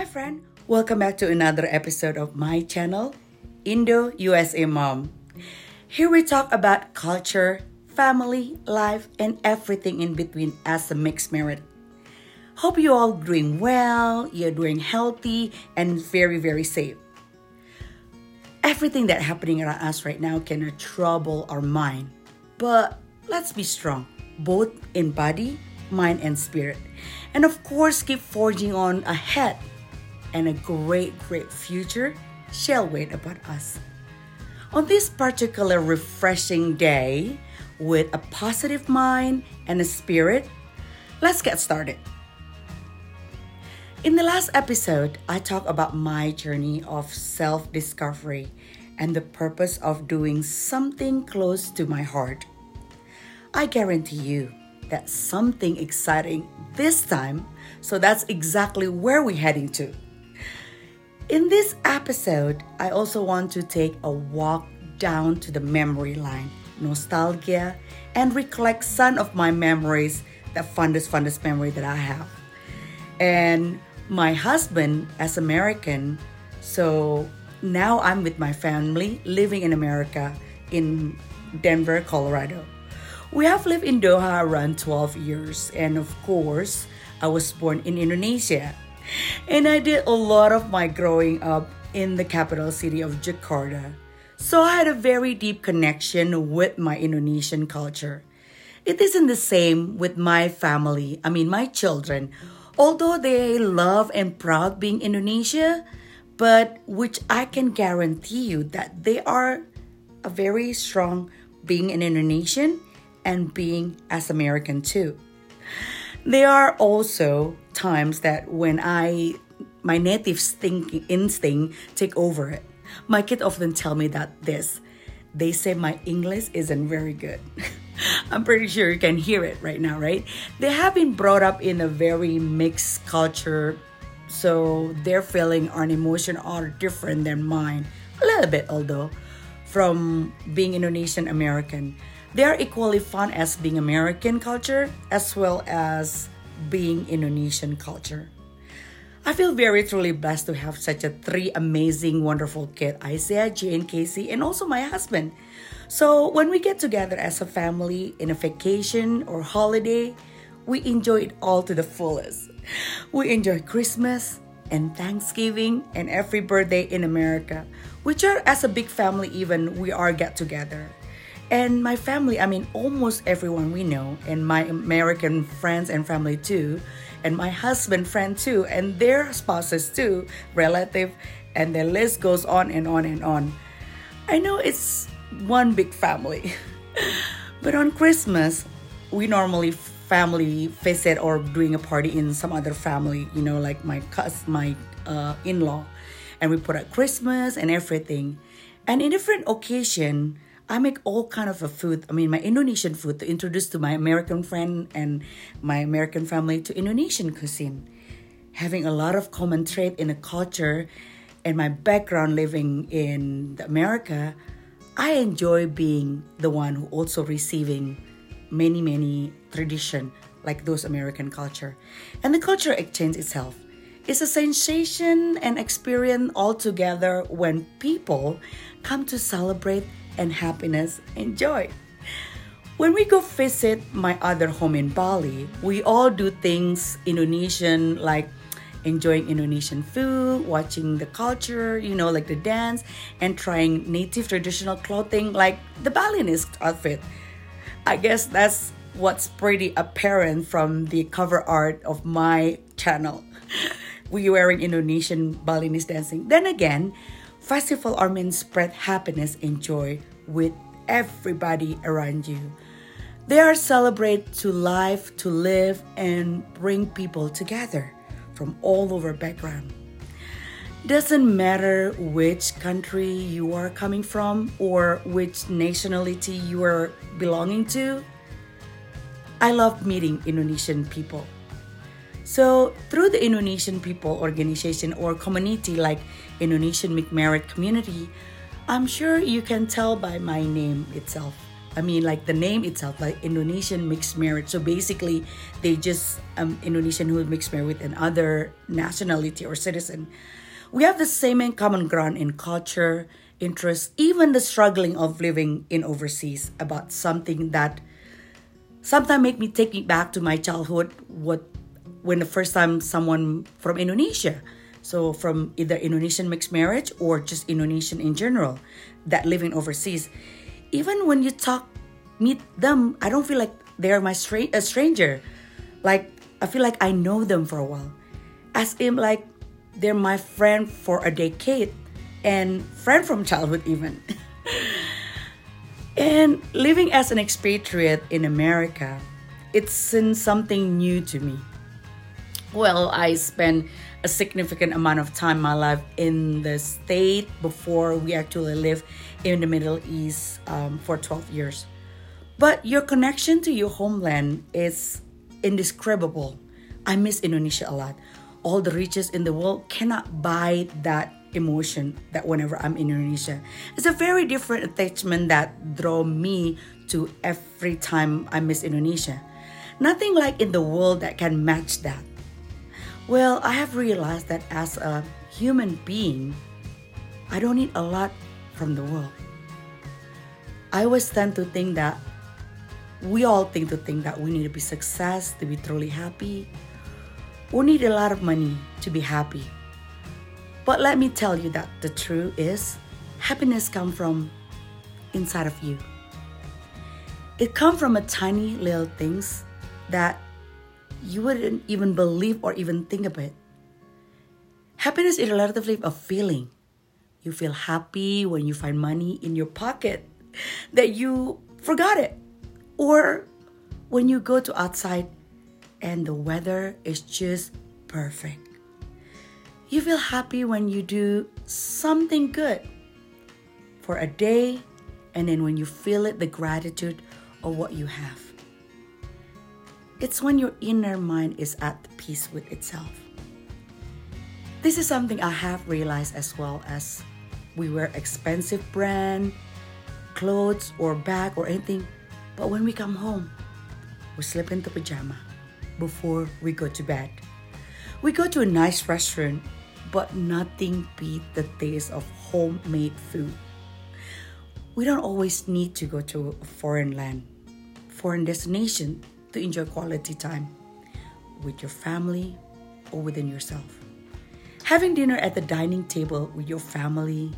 Hi, friend. Welcome back to another episode of my channel, Indo USA Mom. Here we talk about culture, family, life, and everything in between as a mixed merit. Hope you all doing well, you're doing healthy, and very, very safe. Everything that happening around us right now can trouble our mind, but let's be strong, both in body, mind, and spirit. And of course, keep forging on ahead and a great, great future shall wait about us. On this particular refreshing day, with a positive mind and a spirit, let's get started. In the last episode, I talked about my journey of self discovery and the purpose of doing something close to my heart. I guarantee you that something exciting this time, so that's exactly where we're heading to. In this episode, I also want to take a walk down to the memory line, nostalgia, and recollect some of my memories, the fondest, fondest memory that I have. And my husband, as American, so now I'm with my family living in America in Denver, Colorado. We have lived in Doha around 12 years, and of course, I was born in Indonesia and I did a lot of my growing up in the capital city of Jakarta. So I had a very deep connection with my Indonesian culture. It isn't the same with my family, I mean, my children, although they love and proud being Indonesia, but which I can guarantee you that they are a very strong being an Indonesian and being as American too. They are also times that when I my native thinking instinct take over it. My kids often tell me that this. They say my English isn't very good. I'm pretty sure you can hear it right now, right? They have been brought up in a very mixed culture, so their feeling and emotion are different than mine. A little bit, although, from being Indonesian American. They are equally fun as being American culture as well as being Indonesian culture. I feel very truly blessed to have such a three amazing, wonderful kid, Isaiah, Jane, Casey, and also my husband. So when we get together as a family in a vacation or holiday, we enjoy it all to the fullest. We enjoy Christmas and Thanksgiving and every birthday in America, which are as a big family even we are get together. And my family, I mean, almost everyone we know, and my American friends and family too, and my husband friend too, and their spouses too, relative, and the list goes on and on and on. I know it's one big family, but on Christmas, we normally family visit or doing a party in some other family, you know, like my cousin, my uh, in-law, and we put up Christmas and everything. And in different occasion, I make all kind of a food. I mean, my Indonesian food to introduce to my American friend and my American family to Indonesian cuisine. Having a lot of common trait in a culture and my background living in America, I enjoy being the one who also receiving many, many tradition like those American culture. And the culture exchange itself is a sensation and experience all together when people come to celebrate and happiness and joy. When we go visit my other home in Bali, we all do things Indonesian like enjoying Indonesian food, watching the culture, you know, like the dance, and trying native traditional clothing like the Balinese outfit. I guess that's what's pretty apparent from the cover art of my channel. We wearing Indonesian Balinese dancing. Then again, festival are meant spread happiness and joy with everybody around you. They are celebrate to life, to live, and bring people together from all over background. Doesn't matter which country you are coming from or which nationality you are belonging to. I love meeting Indonesian people. So, through the Indonesian People Organization or community like Indonesian Mixed Marriage Community, I'm sure you can tell by my name itself. I mean, like the name itself, like Indonesian mixed marriage. So basically, they just um, Indonesian who mixed married with another nationality or citizen. We have the same and common ground in culture, interests, even the struggling of living in overseas about something that sometimes make me take me back to my childhood. What when the first time someone from Indonesia, so from either Indonesian mixed marriage or just Indonesian in general, that living overseas even when you talk, meet them, I don't feel like they're my stra- a stranger. Like I feel like I know them for a while, as if like they're my friend for a decade and friend from childhood even. and living as an expatriate in America, it's something new to me. Well, I spent a significant amount of time my life in the state before we actually lived in the Middle East um, for 12 years. But your connection to your homeland is indescribable. I miss Indonesia a lot. All the riches in the world cannot buy that emotion that whenever I'm in Indonesia. It's a very different attachment that draw me to every time I miss Indonesia. Nothing like in the world that can match that. Well, I have realized that as a human being, I don't need a lot from the world. I always tend to think that we all tend to think that we need to be success to be truly happy. We need a lot of money to be happy. But let me tell you that the truth is happiness comes from inside of you. It comes from a tiny little things that you wouldn't even believe or even think of it. Happiness is relatively a feeling. You feel happy when you find money in your pocket that you forgot it. Or when you go to outside and the weather is just perfect. You feel happy when you do something good for a day and then when you feel it the gratitude of what you have. It's when your inner mind is at peace with itself. This is something I have realized as well as we wear expensive brand clothes or bag or anything. But when we come home, we slip into pajama before we go to bed. We go to a nice restaurant, but nothing beat the taste of homemade food. We don't always need to go to a foreign land, foreign destination to enjoy quality time with your family or within yourself. Having dinner at the dining table with your family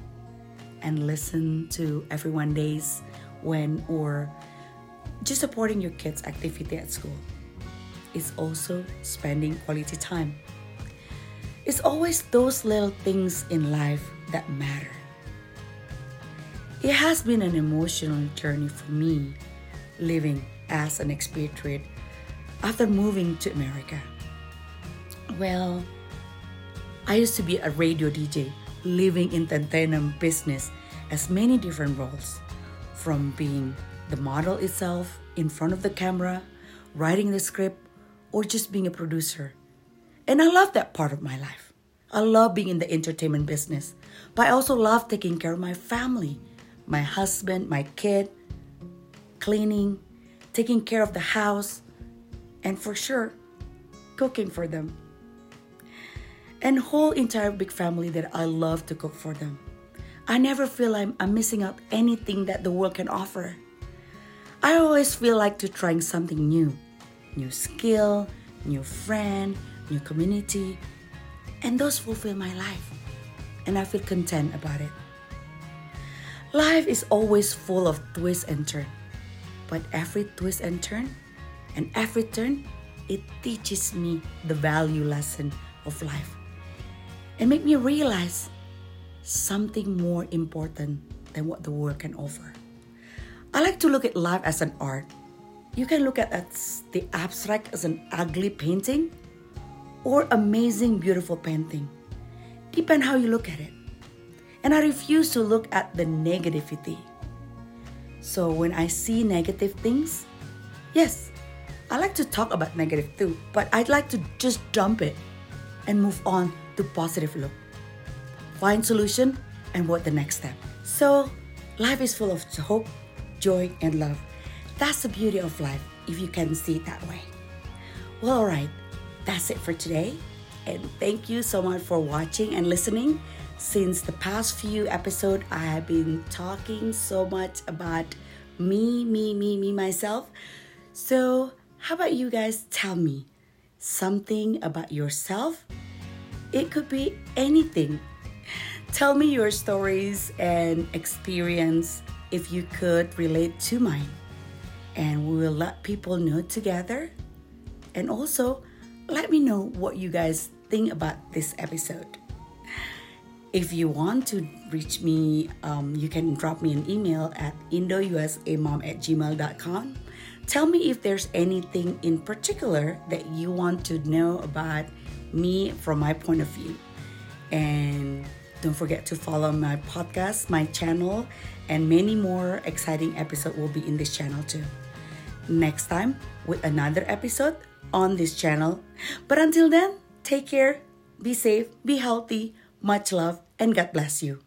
and listen to everyone days when or just supporting your kids' activity at school. It's also spending quality time. It's always those little things in life that matter. It has been an emotional journey for me living as an expatriate after moving to America. Well, I used to be a radio DJ living in the entertainment business as many different roles from being the model itself in front of the camera, writing the script, or just being a producer. And I love that part of my life. I love being in the entertainment business, but I also love taking care of my family, my husband, my kid, cleaning, taking care of the house, and for sure, cooking for them and whole entire big family that I love to cook for them. I never feel I'm, I'm missing out anything that the world can offer. I always feel like to trying something new, new skill, new friend, new community, and those fulfill my life, and I feel content about it. Life is always full of twists and turns, but every twist and turn, and every turn, it teaches me the value lesson of life and make me realize something more important than what the world can offer. I like to look at life as an art. You can look at the abstract as an ugly painting or amazing beautiful painting. Depend how you look at it. And I refuse to look at the negativity. So when I see negative things, yes, I like to talk about negative too, but I'd like to just dump it and move on to positive look. Find solution and what the next step. So life is full of hope, joy, and love. That's the beauty of life if you can see it that way. Well, all right, that's it for today. And thank you so much for watching and listening. Since the past few episodes, I have been talking so much about me, me, me, me, myself. So, how about you guys tell me something about yourself? It could be anything. Tell me your stories and experience if you could relate to mine. And we will let people know together. And also, let me know what you guys think about this episode. If you want to reach me, um, you can drop me an email at indousamom at gmail.com. Tell me if there's anything in particular that you want to know about me from my point of view. And don't forget to follow my podcast, my channel, and many more exciting episodes will be in this channel too. Next time with another episode on this channel. But until then, take care, be safe, be healthy, much love, and God bless you.